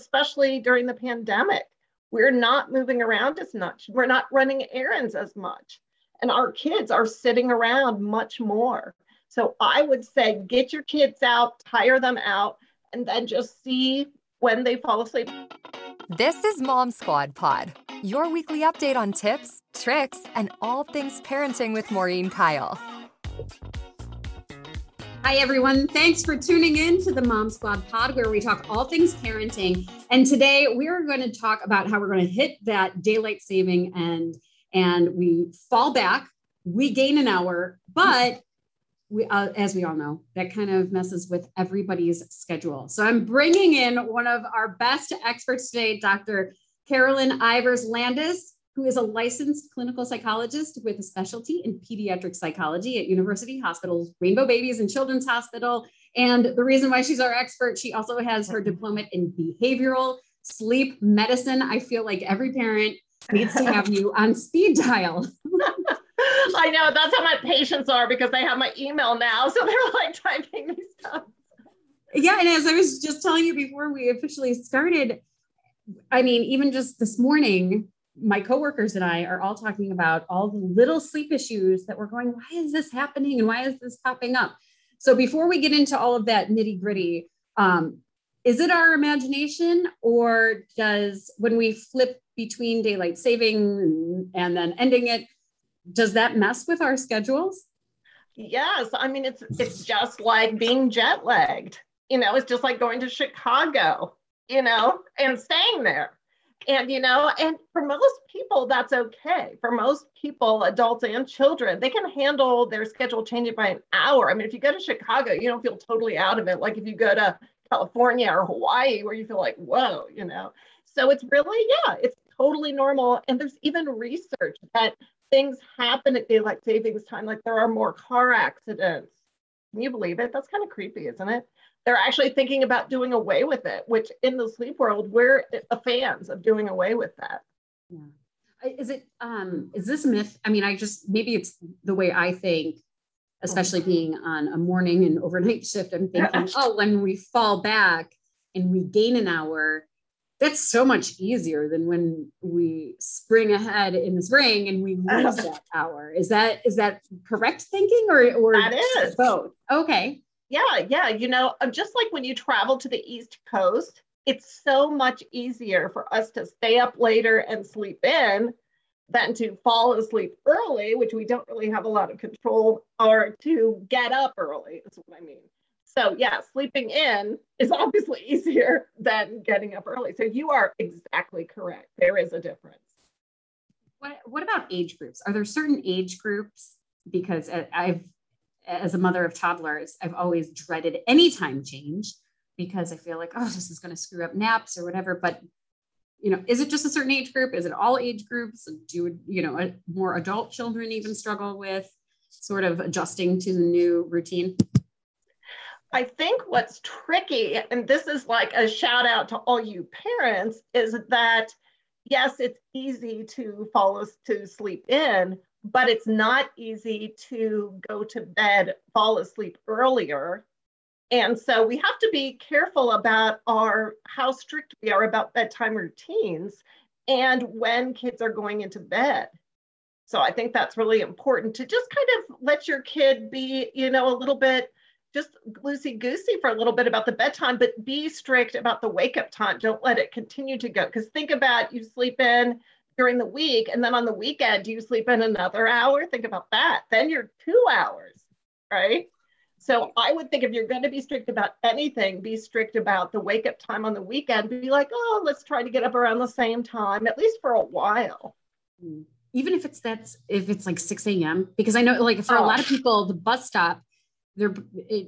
especially during the pandemic. We're not moving around as much. We're not running errands as much. And our kids are sitting around much more. So I would say get your kids out, tire them out, and then just see when they fall asleep. This is Mom Squad Pod, your weekly update on tips, tricks, and all things parenting with Maureen Kyle. Hi, everyone. Thanks for tuning in to the Mom Squad Pod, where we talk all things parenting. And today we are going to talk about how we're going to hit that daylight saving end and we fall back, we gain an hour, but we, uh, as we all know, that kind of messes with everybody's schedule. So I'm bringing in one of our best experts today, Dr. Carolyn Ievers Landis, who is a licensed clinical psychologist with a specialty in pediatric psychology at University Hospitals, Rainbow Babies and Children's Hospital. And the reason why she's our expert, she also has her diploma in behavioral sleep medicine. I feel like every parent needs to have you on speed dial. I know that's how my patients are because they have my email now. So they're like typing me stuff. Yeah. And as I was just telling you before we officially started, I mean, even just this morning, my coworkers and I are all talking about all the little sleep issues that we're going, why is this happening? And why is this popping up? So before we get into all of that nitty gritty, um, is it our imagination or does when we flip between daylight saving and then ending it does that mess with our schedules yes i mean it's it's just like being jet lagged you know it's just like going to chicago you know and staying there and you know and for most people that's okay for most people adults and children they can handle their schedule changing by an hour i mean if you go to chicago you don't feel totally out of it like if you go to california or hawaii where you feel like whoa you know so it's really yeah it's totally normal. And there's even research that things happen at daylight savings time, like there are more car accidents. Can you believe it? That's kind of creepy, isn't it? They're actually thinking about doing away with it, which in the sleep world, we're fans of doing away with that. Yeah. Is it, um, is this myth? I mean, I just, maybe it's the way I think, especially being on a morning and overnight shift. I'm thinking, oh, when we fall back and we gain an hour, that's so much easier than when we spring ahead in the spring and we lose that hour. Is that is that correct thinking or or that is both? Okay. Yeah, yeah. You know, uh, just like when you travel to the East Coast, it's so much easier for us to stay up later and sleep in than to fall asleep early, which we don't really have a lot of control, or to get up early, is what I mean. So, yeah, sleeping in is obviously easier than getting up early. So, you are exactly correct. There is a difference. What, what about age groups? Are there certain age groups? Because I've, as a mother of toddlers, I've always dreaded any time change because I feel like, oh, this is going to screw up naps or whatever. But, you know, is it just a certain age group? Is it all age groups? Do, you know, more adult children even struggle with sort of adjusting to the new routine? I think what's tricky, and this is like a shout out to all you parents, is that yes, it's easy to fall to sleep in, but it's not easy to go to bed, fall asleep earlier. And so we have to be careful about our how strict we are about bedtime routines and when kids are going into bed. So I think that's really important to just kind of let your kid be, you know, a little bit just loosey goosey for a little bit about the bedtime, but be strict about the wake up time. Don't let it continue to go. Because think about you sleep in during the week, and then on the weekend, do you sleep in another hour? Think about that. Then you're two hours, right? So I would think if you're going to be strict about anything, be strict about the wake up time on the weekend. Be like, oh, let's try to get up around the same time, at least for a while. Hmm. Even if it's that's if it's like 6 a.m. Because I know like for oh. a lot of people, the bus stop they're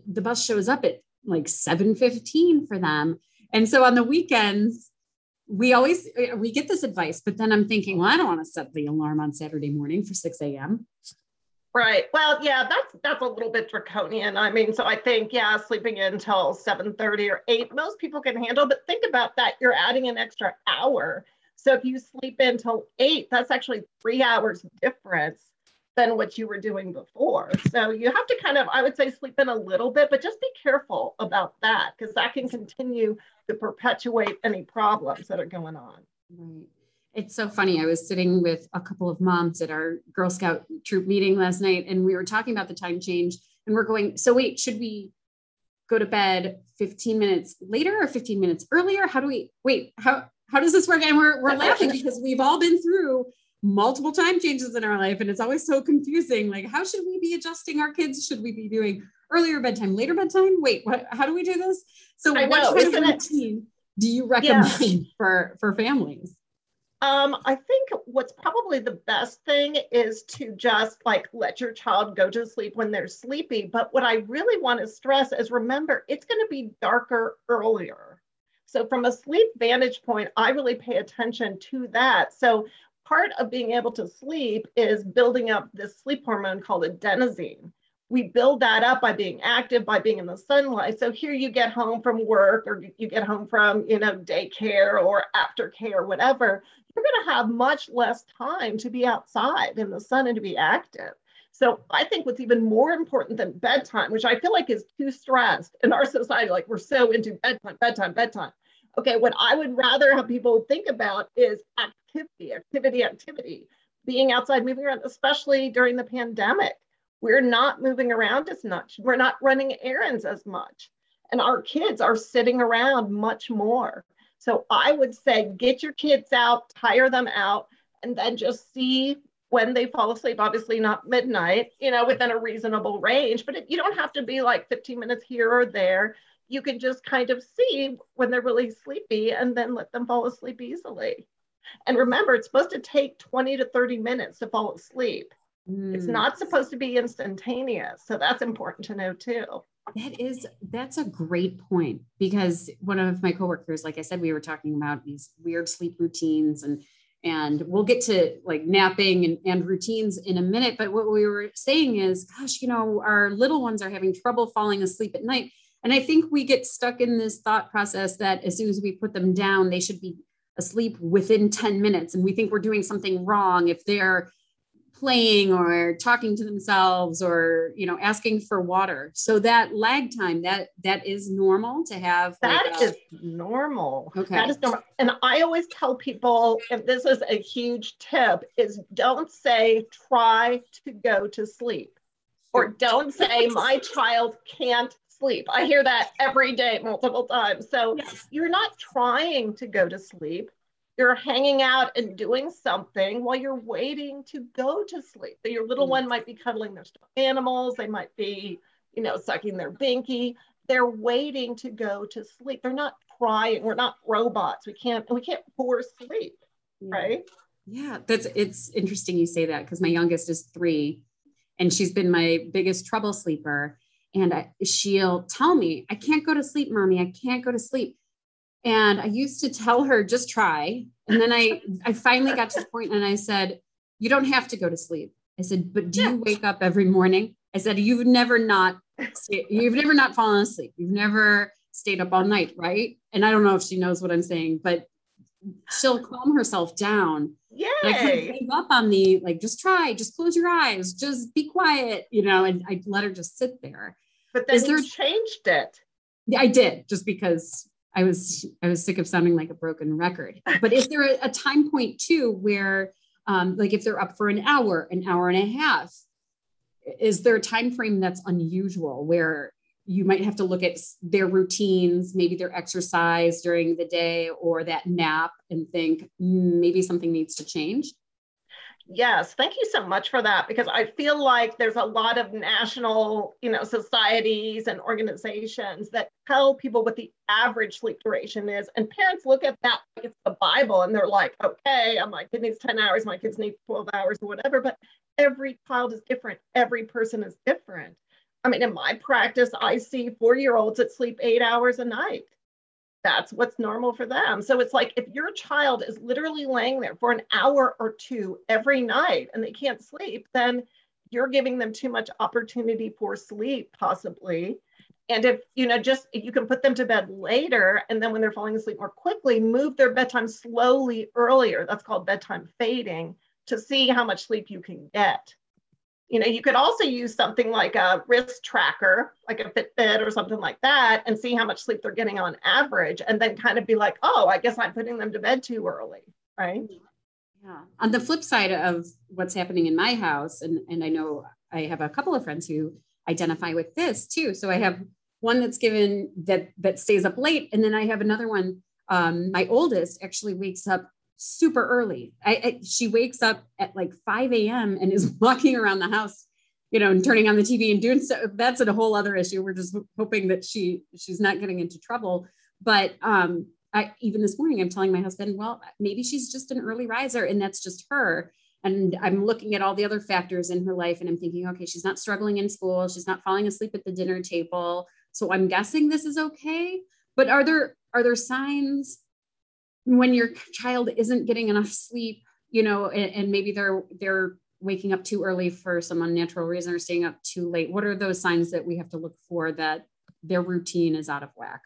the bus shows up at like 7:15 for them. And so on the weekends, we always uh, we get this advice, but then I'm thinking, well, I don't want to set the alarm on Saturday morning for 6 a.m. Right. Well, yeah, that's that's a little bit draconian. I mean, so I think, yeah, sleeping in until 7:30 or 8, most people can handle, but think about that. You're adding an extra hour. So if you sleep in until 8, that's actually three hours difference than what you were doing before. So you have to kind of, I would say, sleep in a little bit, but just be careful about that because that can continue to perpetuate any problems that are going on. Right. It's so funny. I was sitting with a couple of moms at our Girl Scout troop meeting last night, and we were talking about the time change. And we're going, so wait, should we go to bed 15 minutes later or 15 minutes earlier? How do we wait? How how does this work? And we're, we're laughing because we've all been through multiple time changes in our life and it's always so confusing like how should we be adjusting our kids should we be doing earlier bedtime later bedtime wait what how do we do this so I what know, kind of it? routine do you recommend for for families Um, I think what's probably the best thing is to just like let your child go to sleep when they're sleepy. But what I really want to stress is remember, it's going to be darker earlier. So, from a sleep vantage point, I really pay attention to that. So, part of being able to sleep is building up this sleep hormone called adenosine. We build that up by being active, by being in the sunlight. So here you get home from work or you get home from, you know, daycare or aftercare whatever you're going to have much less time to be outside in the sun and to be active. So I think what's even more important than bedtime, which I feel like is too stressed in our society, like we're so into bedtime, bedtime, bedtime. Okay, what I would rather have people think about is activity, activity, activity, being outside, moving around, especially during the pandemic. We're not moving around as much. We're not running errands as much. And our kids are sitting around much more. So I would say get your kids out, tire them out, and then just see when they fall asleep. Obviously, not midnight, you know, within a reasonable range, but it, you don't have to be like 15 minutes here or there. You can just kind of see when they're really sleepy and then let them fall asleep easily. And remember, it's supposed to take 20 to 30 minutes to fall asleep. It's Mm. not supposed to be instantaneous. So that's important to know too. That is that's a great point because one of my coworkers, like I said, we were talking about these weird sleep routines and and we'll get to like napping and, and routines in a minute. But what we were saying is, gosh, you know, our little ones are having trouble falling asleep at night. And I think we get stuck in this thought process that as soon as we put them down, they should be asleep within 10 minutes. And we think we're doing something wrong if they're playing or talking to themselves or you know asking for water so that lag time that that is normal to have That like, is uh, normal. Okay. That is normal. And I always tell people, and this is a huge tip, is don't say try to go to sleep. Or don't say my child can't sleep. I hear that every day, multiple times. So yes. you're not trying to go to sleep. You're hanging out and doing something while you're waiting to go to sleep. So your little Mm. one might be cuddling their stuffed animals. They might be, you know, sucking their binky. They're waiting to go to sleep. They're not trying. We're not robots. We can't. We can't force sleep, Yeah. right? Yeah, that's it's interesting you say that because my youngest is three, and she's been my biggest trouble sleeper. And I, she'll tell me, "I can't go to sleep, mommy. I can't go to sleep." And I used to tell her, "Just try." And then I I finally got to the point, and I said, "You don't have to go to sleep." I said, "But do you wake up every morning?" I said, "You've never not you've never not fallen asleep. You've never stayed up all night, right?" And I don't know if she knows what I'm saying, but she'll calm herself down and I kind of gave up on the like, just try, just close your eyes, just be quiet, you know, and I let her just sit there. But then Is you there- changed it. Yeah, I did just because I was I was sick of sounding like a broken record. But is there a, a time point too where um, like if they're up for an hour, an hour and a half, is there a time frame that's unusual where you might have to look at their routines, maybe their exercise during the day or that nap and think "Mm, maybe something needs to change? Yes, thank you so much for that because I feel like there's a lot of national, you know, societies and organizations that tell people what the average sleep duration is. And parents look at that like it's the Bible and they're like, okay, uh, my kid needs 10 hours, my kids need 12 hours or whatever. But every child is different. Every person is different. I mean, in my practice, I see four-year-olds that sleep eight hours a night that's what's normal for them. So it's like if your child is literally laying there for an hour or two every night and they can't sleep, then you're giving them too much opportunity for sleep, possibly. And if you know, just you can put them to bed later, and then when they're falling asleep more quickly, move their bedtime slowly earlier. That's called bedtime fading to see how much sleep you can get. You know, you could also use something like a wrist tracker, like a Fitbit or something like that, and see how much sleep they're getting on average, and then kind of be like, oh, I guess I'm putting them to bed too early, right? Yeah. On the flip side of what's happening in my house, and, and I know I have a couple of friends who identify with this too. So I have one that's given that that stays up late, and then I have another one. Um, my oldest actually wakes up super early. I, I, she wakes up at like 5 a.m. and is walking around the house, you know, and turning on the TV and doing so. That's a whole other issue. We're just hoping that she she's not getting into trouble. But um, I, even this morning, I'm telling my husband, well, maybe she's just an early riser, and that's just her. And I'm looking at all the other factors in her life, and I'm thinking, okay, she's not struggling in school, she's not falling asleep at the dinner table, so I'm guessing this is okay. But are there are there signs when your child isn't getting enough sleep, you know, and, and maybe they're they're waking up too early for some unnatural reason or staying up too late? What are those signs that we have to look for that their routine is out of whack?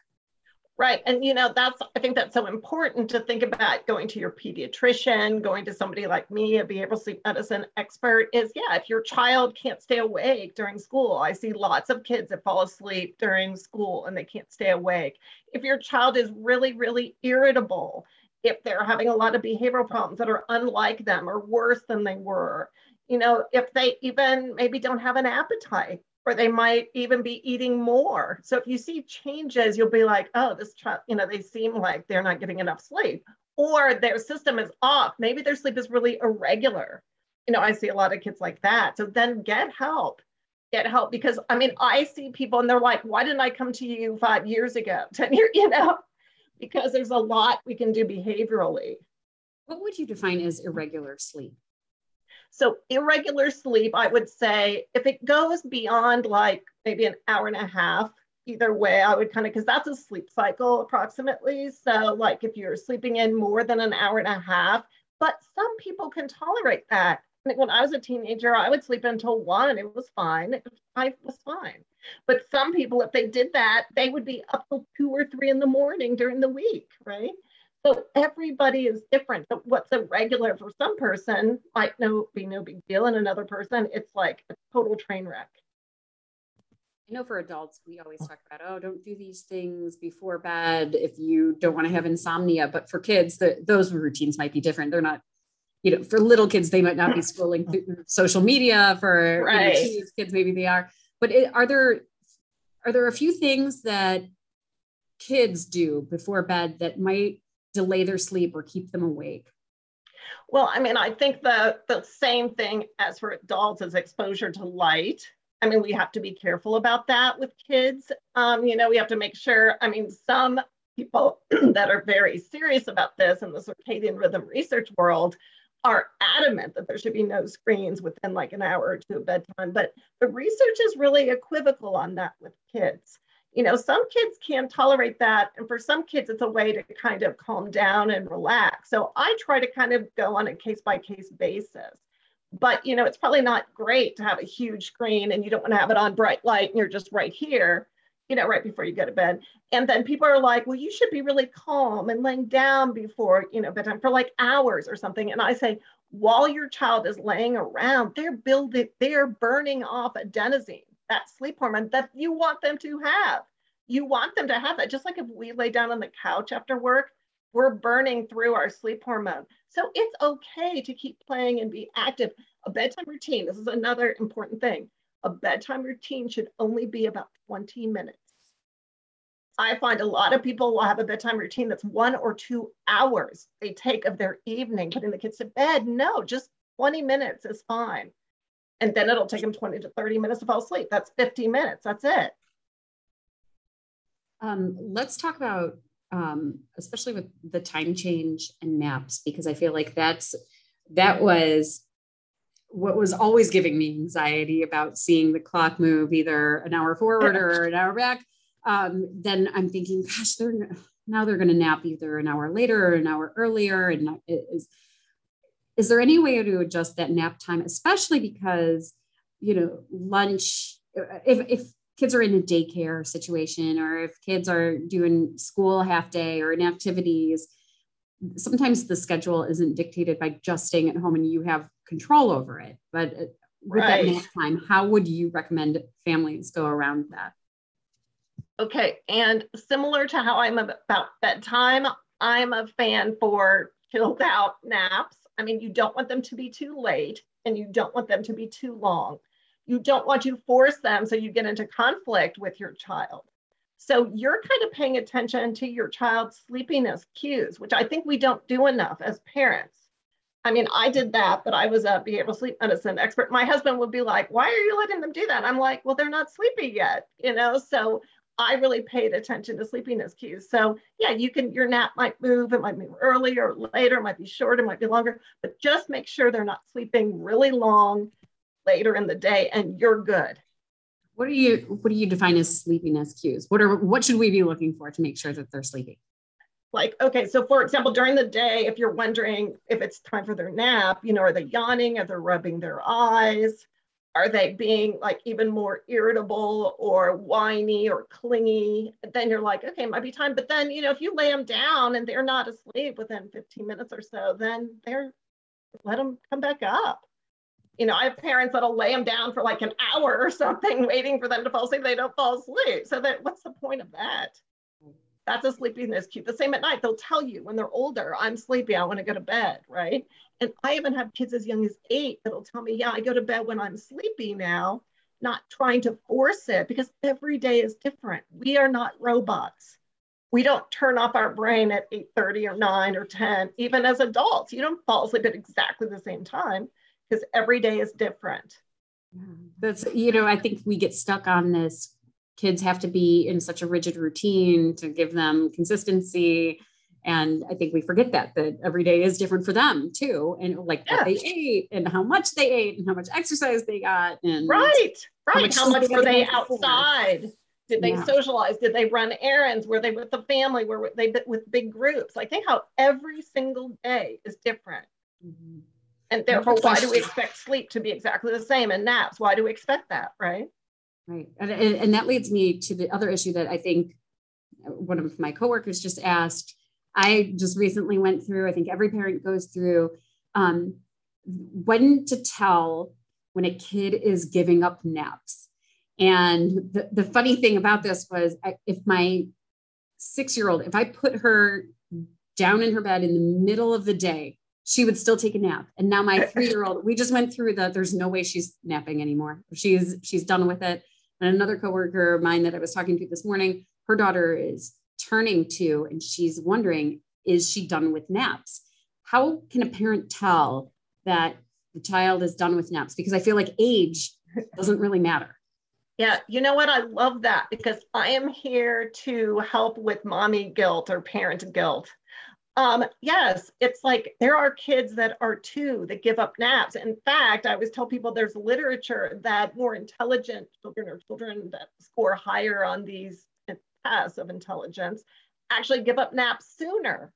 Right. And, you know, that's, I think that's so important to think about going to your pediatrician, going to somebody like me, a behavioral sleep medicine expert is, yeah, if your child can't stay awake during school, I see lots of kids that fall asleep during school and they can't stay awake. If your child is really, really irritable, if they're having a lot of behavioral problems that are unlike them or worse than they were, you know, if they even maybe don't have an appetite or they might even be eating more. So if you see changes, you'll be like, oh, this child, you know, they seem like they're not getting enough sleep, or their system is off. Maybe their sleep is really irregular. You know, I see a lot of kids like that. So then get help. Get help because I mean, I see people and they're like, why didn't I come to you five years ago, 10 years, you know, because there's a lot we can do behaviorally. What would you define as irregular sleep? So irregular sleep, I would say if it goes beyond like maybe an hour and a half, either way, I would kind of, because that's a sleep cycle approximately. So like if you're sleeping in more than an hour and a half, but some people can tolerate that. Like when I was a teenager, I would sleep until one. It was fine. I was fine. But some people, if they did that, they would be up till two or three in the morning during the week, right? So everybody is different. What's a regular for some person might no be no big deal, and another person it's like a total train wreck. I know for adults, we always talk about, oh, don't do these things before bed if you don't want to have insomnia. But for kids, the, those routines might be different. They're not, you know, for little kids, they might not be scrolling through social media. For right. you know, kids, maybe they are. But it, are there are there a few things that kids do before bed that might delay their sleep or keep them awake? Well, I mean, I think the, the same thing as for adults is exposure to light. I mean, we have to be careful about that with kids. Um, you know, we have to make sure, I mean, some people that are very serious about this in the circadian rhythm research world are adamant that there should be no screens within like an hour or two of bedtime. But the research is really equivocal on that with kids you know, some kids can't tolerate that. And for some kids, it's a way to kind of calm down and relax. So I try to kind of go on a case by case basis. But, you know, it's probably not great to have a huge screen and you don't want to have it on bright light and you're just right here, you know, right before you go to bed. And then people are like, well, you should be really calm and laying down before, you know, bedtime for like hours or something. And I say, while your child is laying around, they're building, they're burning off adenosine that sleep hormone that you want them to have. You want them to have that. Just like if we lay down on the couch after work, we're burning through our sleep hormone. So it's okay to keep playing and be active. A bedtime routine, this is another important thing. A bedtime routine should only be about 20 minutes. I find a lot of people will have a bedtime routine that's one or two hours they take of their evening putting the kids to bed. No, just 20 minutes is fine and then it'll take them 20 to 30 minutes to fall asleep. That's 15 minutes. That's it. Um, let's talk about, um, especially with the time change and naps, because I feel like that's that was what was always giving me anxiety about seeing the clock move either an hour forward or an hour back. Um, then I'm thinking, gosh, they're now they're going to nap either an hour later or an hour earlier, and it is is there any way to adjust that nap time especially because you know lunch if, if kids are in a daycare situation or if kids are doing school half day or in activities sometimes the schedule isn't dictated by just staying at home and you have control over it but uh, with right. that nap time, how would you recommend families go around that? Okay, and similar to how I'm about bedtime, I'm a fan for chilled out naps. I mean, you don't want them to be too late and you don't want them to be too long. You don't want to force them so you get into conflict with your child. So you're kind of paying attention to your child's sleepiness cues, which I think we don't do enough as parents. I mean, I did that, but I was a behavioral sleep medicine expert. My husband would be like, Why are you letting them do that? I'm like, Well, they're not sleepy yet, you know? So I really paid attention to sleepiness cues. So yeah, you can, your nap might move, it might move early or later, it might be short, it might be longer, but just make sure they're not sleeping really long later in the day and you're good. What do you what do you define as sleepiness cues? What are what should we be looking for to make sure that they're sleeping? Like, okay, so for example, during the day, if you're wondering if it's time for their nap, you know, are they yawning? Are they rubbing their eyes? Are they being like even more irritable or whiny or clingy? Then you're like, okay, it might be time. But then, you know, if you lay them down and they're not asleep within 15 minutes or so, then they're let them come back up. You know, I have parents that'll lay them down for like an hour or something, waiting for them to fall asleep. They don't fall asleep. So that what's the point of that? That's a sleepiness cue. The same at night, they'll tell you when they're older, I'm sleepy, I want to go to bed, right? And I even have kids as young as eight that'll tell me, yeah, I go to bed when I'm sleepy now, not trying to force it because every day is different. We are not robots. We don't turn off our brain at 8:30 or 9 or 10. Even as adults, you don't fall asleep at exactly the same time because every day is different. That's, you know, I think we get stuck on this. Kids have to be in such a rigid routine to give them consistency. And i think we forget that that every day is different for them too and like yeah. what they ate and how much they ate and how much exercise they got and right right. how much, how much were they outside? Did they yeah. socialize? Did they run errands? Were they with the family? Were they with big groups? I think how every single day is different. Mm-hmm. and therefore why do we expect sleep to be exactly the same? And naps why do we expect that right right and, and that leads me to the other issue that i think one of my coworkers just asked I just recently went through, I think every parent goes through um, when to tell when a kid is giving up naps. And the, the funny thing about this was if my six year old, if I put her down in her bed in the middle of the day, she would still take a nap. And now my three year old, we just went through the there's no way she's napping anymore. She's she's done with it. And another coworker of mine that I was talking to this morning, her daughter is turning to and she's wondering, is she done with naps? How can a parent tell that the child is done with naps? Because I feel like age doesn't really matter. Yeah, you know what? I love that because I am here to help with mommy guilt or parent guilt. Um, yes, it's like there are kids that are two that give up naps. In fact, I always tell people there's literature that more intelligent children or children that score higher on these tests of intelligence actually give up naps sooner.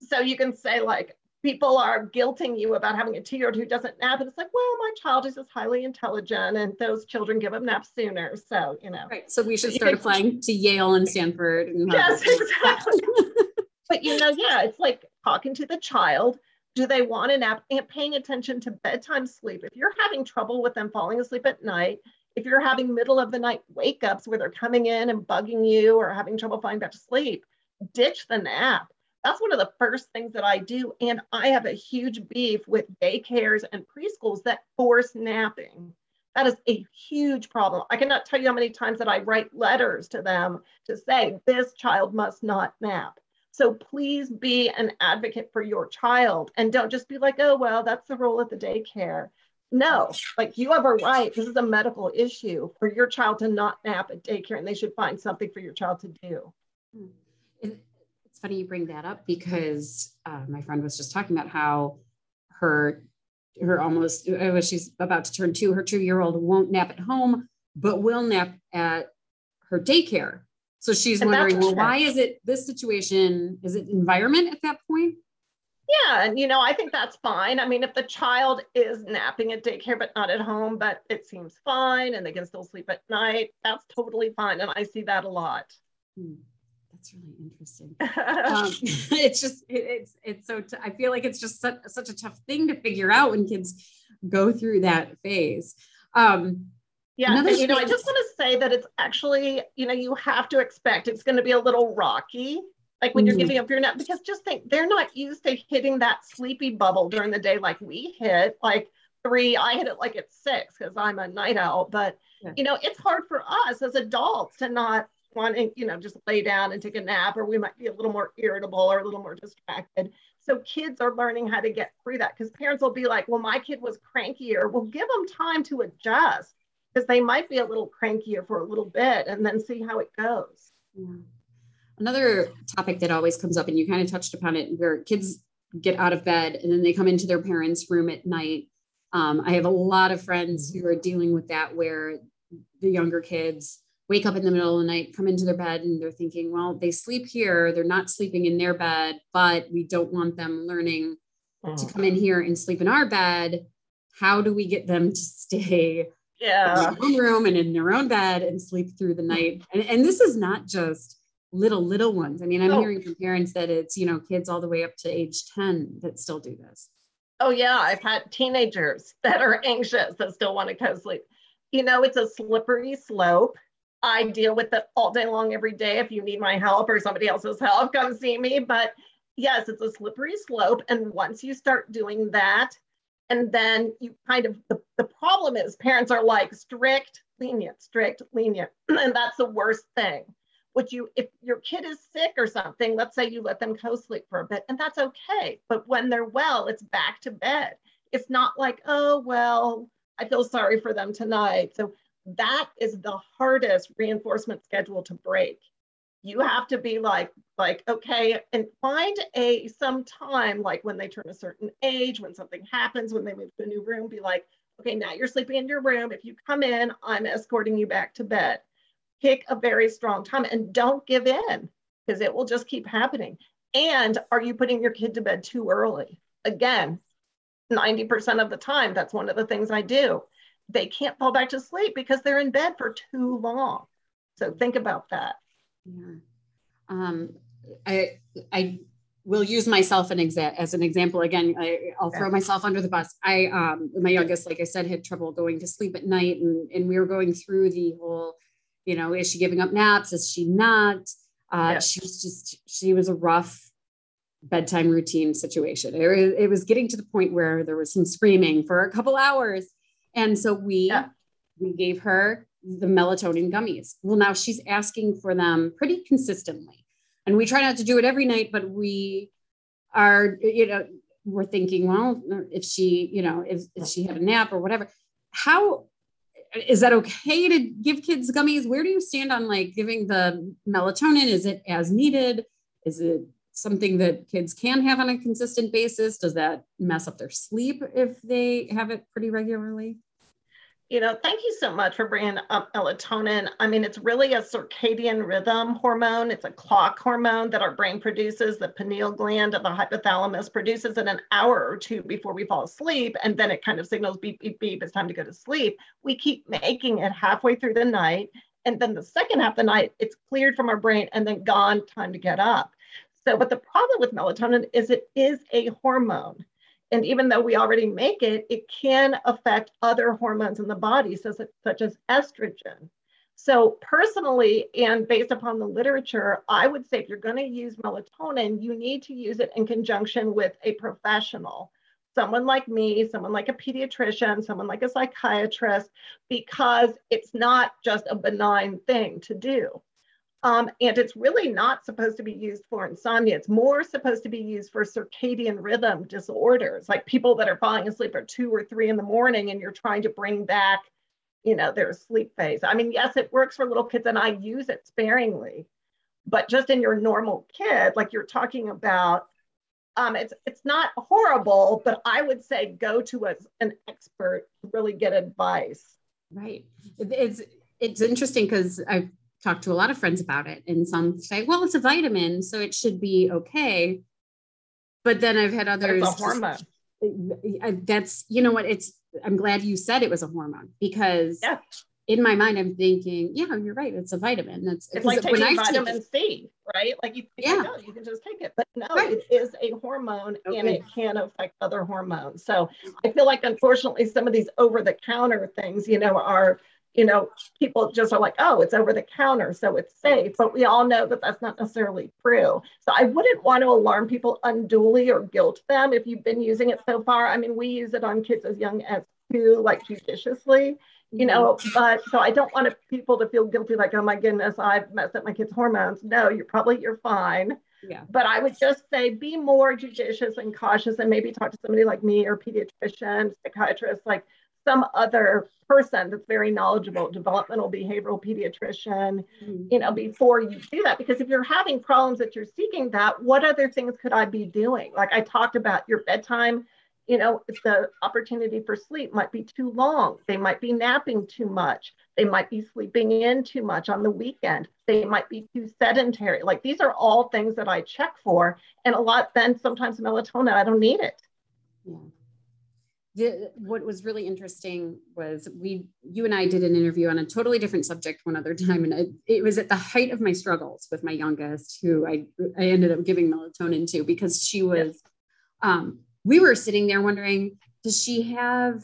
So you can say, like, people are guilting you about having a two year old who doesn't nap. And it's like, well, my child is just highly intelligent and those children give up naps sooner. So, you know. Right. So we should start applying to Yale and Stanford. And yes, exactly. But, you know, yeah, it's like talking to the child. Do they want a nap and paying attention to bedtime sleep? If you're having trouble with them falling asleep at night, if you're having middle of the night wake ups where they're coming in and bugging you or having trouble falling back to sleep, ditch the nap. That's one of the first things that I do. And I have a huge beef with daycares and preschools that force napping. That is a huge problem. I cannot tell you how many times that I write letters to them to say this child must not nap. So please be an advocate for your child and don't just be like, oh, well, that's the role at the daycare. No, like you have a right. This is a medical issue for your child to not nap at daycare, and they should find something for your child to do. It's funny you bring that up because uh, my friend was just talking about how her her almost uh, she's about to turn two. Her two year old won't nap at home, but will nap at her daycare. So she's and wondering, well, why is it this situation? Is it environment at that point? Yeah, and you know, I think that's fine. I mean, if the child is napping at daycare but not at home, but it seems fine and they can still sleep at night, that's totally fine. And I see that a lot. Hmm. That's really interesting. um, it's just it, it's it's so t- I feel like it's just such, such a tough thing to figure out when kids go through that phase. Um, yeah, you know, I just want to say that it's actually, you know, you have to expect it's going to be a little rocky, like when mm-hmm. you're giving up your nap, because just think they're not used to hitting that sleepy bubble during the day like we hit. Like three, I hit it like at six because I'm a night owl. But yeah. you know, it's hard for us as adults to not want to, you know, just lay down and take a nap, or we might be a little more irritable or a little more distracted. So kids are learning how to get through that because parents will be like, well, my kid was crankier. Well, give them time to adjust because they might be a little crankier for a little bit and then see how it goes. Yeah. Another topic that always comes up, and you kind of touched upon it, where kids get out of bed and then they come into their parents' room at night. Um, I have a lot of friends who are dealing with that, where the younger kids wake up in the middle of the night, come into their bed, and they're thinking, well, they sleep here, they're not sleeping in their bed, but we don't want them learning oh. to come in here and sleep in our bed. How do we get them to stay yeah. in their own room and in their own bed and sleep through the night? And, and this is not just little, little ones. I mean, I'm oh. hearing from parents that it's, you know, kids all the way up to age 10 that still do this. Oh, yeah. I've had teenagers that are anxious that still want to co sleep. You know, it's a slippery slope I deal with it all day long, every day. If you need my help or somebody else's help, come see me. But yes, it's a slippery slope. And once you start doing that, and then you kind of, the, the problem is parents are like strict, lenient, strict, lenient. and that's the worst thing. Would you, if your kid is sick or something, let's say you let them co sleep for a bit, and that's okay. But when they're well, it's back to bed. It's not like, oh, well, I feel sorry for them tonight. So that is the hardest reinforcement schedule to break you have to be like like okay and find a some time like when they turn a certain age when something happens when they move to a new room be like okay now you're sleeping in your room. If you come in i'm escorting you back to bed. Pick a very strong time and don't give in because it will just keep happening. And are you putting your kid to bed too early? Again 90% of the time that's one of the things i do. They can't fall back to sleep because they're in bed for too long. So think about that. Yeah. Um, I, I will use myself an exa- as an example. Again, I, will throw myself under the bus. I, um, my youngest, like I said, had trouble going to sleep at night and, and we were going through the whole, you know, is she giving up naps? Is she not? Uh, yeah. She was just, she was a rough bedtime routine situation. It, it was getting to the point where there was some screaming for a couple hours and so we yeah. we gave her the melatonin gummies. Well, now she's asking for them pretty consistently. And we try not to do it every night, but we are, you know, we're thinking, well, if she, you know, if, if she had a nap or whatever, how is that okay to give kids gummies? Where do you stand on like giving the melatonin? Is it as needed? Is it something that kids can have on a consistent basis? Does that mess up their sleep if they have it pretty regularly? You know, thank you so much for bringing up melatonin. I mean, it's really a circadian rhythm hormone. It's a clock hormone that our brain produces. The pineal gland of the hypothalamus produces in an hour or two before we fall asleep. And then it kind of signals beep, beep, beep, it's time to go to sleep. We keep making it halfway through the night. And then the second half of the night, it's cleared from our brain and then gone, time to get up. So, but the problem with melatonin is it is a hormone. And even though we already make it, it can affect other hormones in the body, such, such as estrogen. So, personally, and based upon the literature, I would say if you're going to use melatonin, you need to use it in conjunction with a professional, someone like me, someone like a pediatrician, someone like a psychiatrist, because it's not just a benign thing to do. Um, and it's really not supposed to be used for insomnia. It's more supposed to be used for circadian rhythm disorders, like people that are falling asleep at two or three in the morning and you're trying to bring back, you know, their sleep phase. I mean, yes, it works for little kids and I use it sparingly, but just in your normal kid, like you're talking about, um, it's it's not horrible, but I would say go to a, an expert to really get advice. Right. It's it's interesting because I've talked to a lot of friends about it, and some say, well, it's a vitamin, so it should be okay. But then I've had others. It's a hormone. Just, that's you know what it's. I'm glad you said it was a hormone because yeah. in my mind, I'm thinking, yeah, you're right. It's a vitamin. That's it's like taking vitamin C, right? Like you, yeah. you can just take it, but no, right. it is a hormone okay. and it can affect other hormones. So I feel like, unfortunately, some of these over the counter things, you know, are, you know, people just are like, oh, it's over the counter, so it's safe. But we all know that that's not necessarily true. So I wouldn't want to alarm people unduly or guilt them if you've been using it so far. I mean, we use it on kids as young as two, like judiciously you know mm-hmm. but so i don't want people to feel guilty like oh my goodness i've messed up my kids hormones no you're probably you're fine yeah but i would just say be more judicious and cautious and maybe talk to somebody like me or pediatrician psychiatrist like some other person that's very knowledgeable developmental behavioral pediatrician mm-hmm. you know before you do that because if you're having problems that you're seeking that what other things could i be doing like i talked about your bedtime you know, the opportunity for sleep might be too long. They might be napping too much. They might be sleeping in too much on the weekend. They might be too sedentary. Like these are all things that I check for. And a lot then sometimes melatonin, I don't need it. Yeah. The, what was really interesting was we, you and I did an interview on a totally different subject one other time. And it, it was at the height of my struggles with my youngest, who I, I ended up giving melatonin to because she was, um, we were sitting there wondering does she have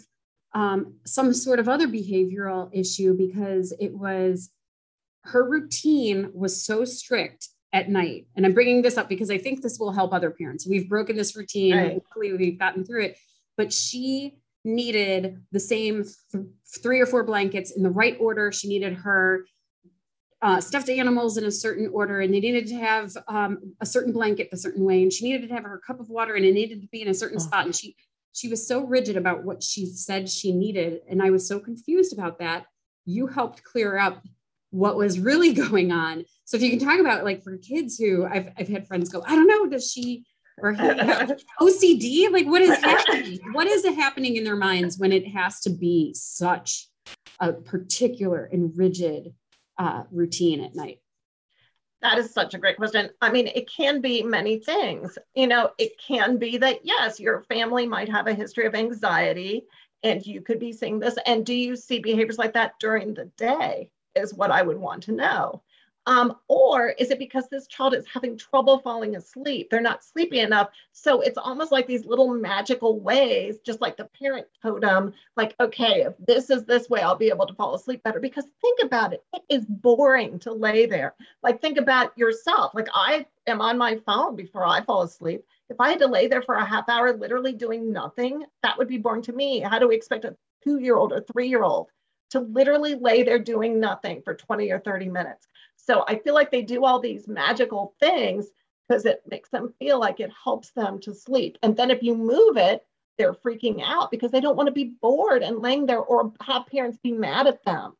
um, some sort of other behavioral issue? Because it was her routine was so strict at night. And i'm bringing this up because i think this will help other parents. We've broken this routine. Right. hopefully we've gotten through it but she needed the same th- three or four blankets in the right order. She needed her uh, stuffed animals in a certain order and they needed to have um, a certain blanket a certain way and she needed to have her cup of water and it needed to be in a certain oh. spot and she she was so rigid about what she said she needed and i was so confused about that. You helped clear up what was really going on. So if you can talk about like for kids who i've, I've had friends go i don't know does she or ocd like what is happening what is happening in their minds when it has to be such a particular and rigid uh, routine at night? That is such a great question. I mean, it can be many things. You know, it can be that, yes, your family might have a history of anxiety and you could be seeing this. And do you see behaviors like that during the day? Is what I would want to know. Um, or is it because this child is having trouble falling asleep? They're not sleepy enough. So it's almost like these little magical ways, just like the parent totem, like, okay, if this is this way, I'll be able to fall asleep better. Because think about it, it is boring to lay there. Like, think about yourself. Like, I am on my phone before I fall asleep. If I had to lay there for a half hour, literally doing nothing, that would be boring to me. How do we expect a two year old or three year old to literally lay there doing nothing for 20 or 30 minutes? So I feel like they do all these magical things because it makes them feel like it helps them to sleep. And then if you move it, they're freaking out because they don't want to be bored and laying there or have parents be mad at them.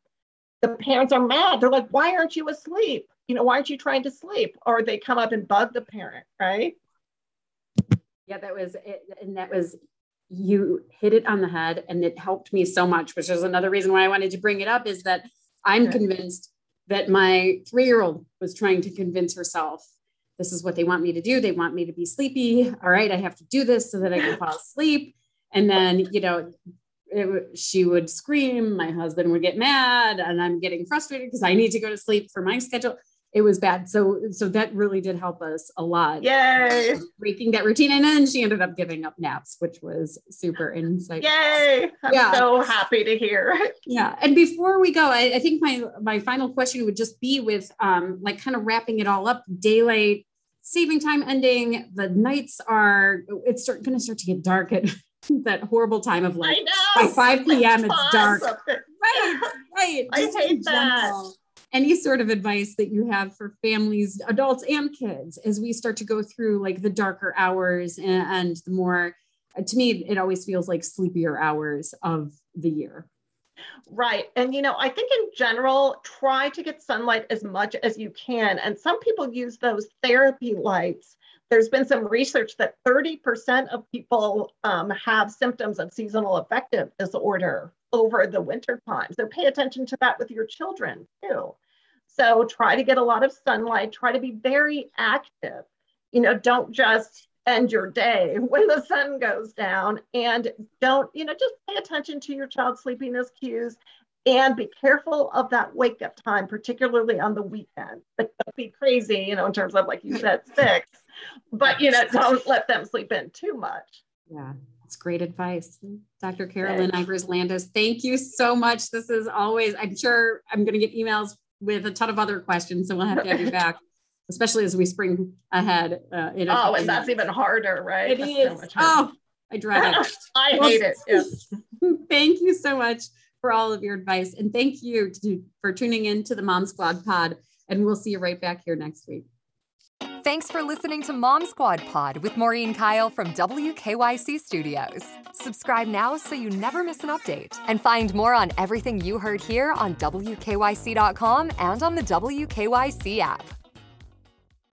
The parents are mad. They're like, why aren't you asleep? You know, why aren't you trying to sleep? Or they come up and bug the parent, right? Yeah, that was it. And that was, you hit it on the head and it helped me so much, which is another reason why I wanted to bring it up is that I'm convinced that my three year old was trying to convince herself this is what they want me to do. They want me to be sleepy. All right, I have to do this so that I can fall asleep. And then, you know, it, she would scream. My husband would get mad, and I'm getting frustrated because I need to go to sleep for my schedule it was bad. So so that really did help us a lot. Yay! Breaking that routine, and then she ended up giving up naps, which was super insightful. Yay! I'm yeah. so happy to hear. Yeah, and before we go, I, I think my my final question would just be with um like kind of wrapping it all up. Daylight saving time ending. The nights are it's start, going to start to get dark at that horrible time of like by 5 p.m. It's, it's dark. Right, right. I hate that any sort of advice that you have for families, adults and kids, as we start to go through like the darker hours and, and the more, to me, it always feels like sleepier hours of the year. Right. And, you know, I think in general, try to get sunlight as much as you can. And some people use those therapy lights. There's been some research that 30% of people um, have symptoms of seasonal affective disorder over the winter time. So pay attention to that with your children too. So try to get a lot of sunlight, try to be very active. You know, don't just end your day when the sun goes down and don't, you know, just pay attention to your child's sleepiness cues and be careful of that wake up time, particularly on the weekend. But don't be crazy, you know, in terms of like you said, six, but you know, don't let them sleep in too much. Yeah. That's great advice. Dr. Carolyn Ievers Landis, thank you so much. This is always, I'm sure I'm going to get emails with a ton of other questions, so we'll have to have you back, especially as we spring ahead. Uh, in oh, and that's even harder, right? It that's is. So oh, I dread it. I well, hate it. Yeah. thank you so much for all of your advice. And thank you to, for tuning in to the Mom Squad pod. And we'll see you right back here next week. Thanks for listening to Mom Squad Pod with Maureen Kyle from WKYC Studios. Subscribe now so you never miss an update. And find more on everything you heard here on WKYC.com and on the WKYC app.